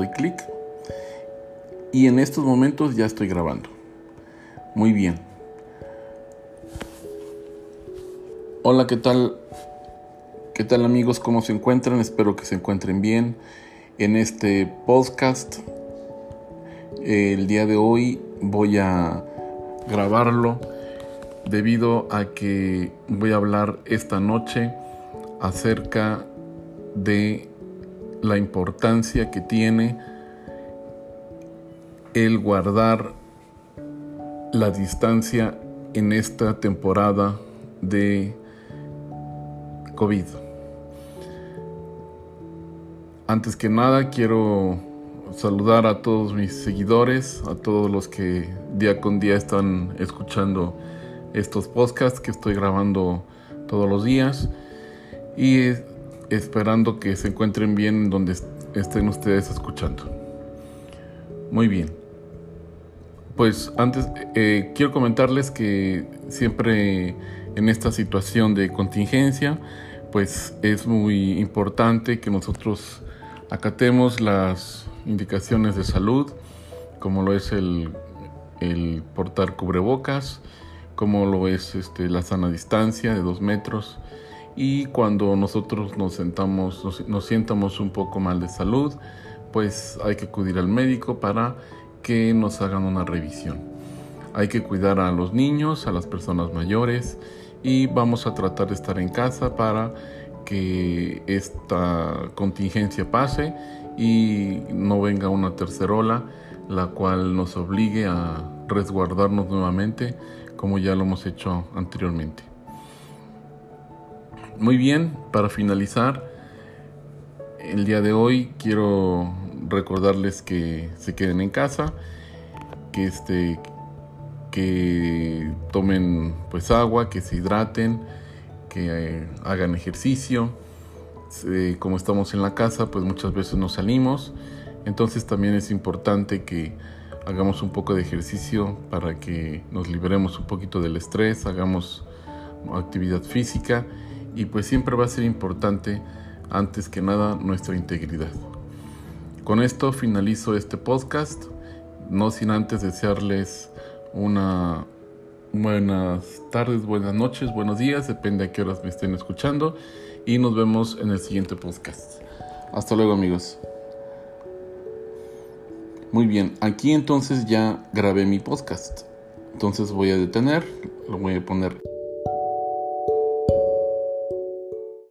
darle clic. Y en estos momentos ya estoy grabando. Muy bien. Hola, ¿qué tal? ¿Qué tal amigos? ¿Cómo se encuentran? Espero que se encuentren bien. En este podcast, el día de hoy voy a grabarlo debido a que voy a hablar esta noche acerca de la importancia que tiene el guardar la distancia en esta temporada de COVID. Antes que nada quiero saludar a todos mis seguidores, a todos los que día con día están escuchando estos podcasts que estoy grabando todos los días y esperando que se encuentren bien donde estén ustedes escuchando. Muy bien. Pues antes eh, quiero comentarles que siempre en esta situación de contingencia, pues es muy importante que nosotros acatemos las indicaciones de salud, como lo es el, el portar cubrebocas, como lo es este, la sana distancia de dos metros, y cuando nosotros nos sentamos, nos, nos sientamos un poco mal de salud, pues hay que acudir al médico para que nos hagan una revisión. Hay que cuidar a los niños, a las personas mayores y vamos a tratar de estar en casa para que esta contingencia pase y no venga una tercera ola, la cual nos obligue a resguardarnos nuevamente como ya lo hemos hecho anteriormente. Muy bien, para finalizar, el día de hoy quiero recordarles que se queden en casa, que este que tomen pues agua, que se hidraten, que eh, hagan ejercicio. como estamos en la casa, pues muchas veces nos salimos, entonces también es importante que hagamos un poco de ejercicio para que nos liberemos un poquito del estrés, hagamos actividad física y pues siempre va a ser importante antes que nada nuestra integridad. Con esto finalizo este podcast, no sin antes desearles una buenas tardes, buenas noches, buenos días, depende a qué horas me estén escuchando y nos vemos en el siguiente podcast. Hasta luego amigos. Muy bien, aquí entonces ya grabé mi podcast. Entonces voy a detener, lo voy a poner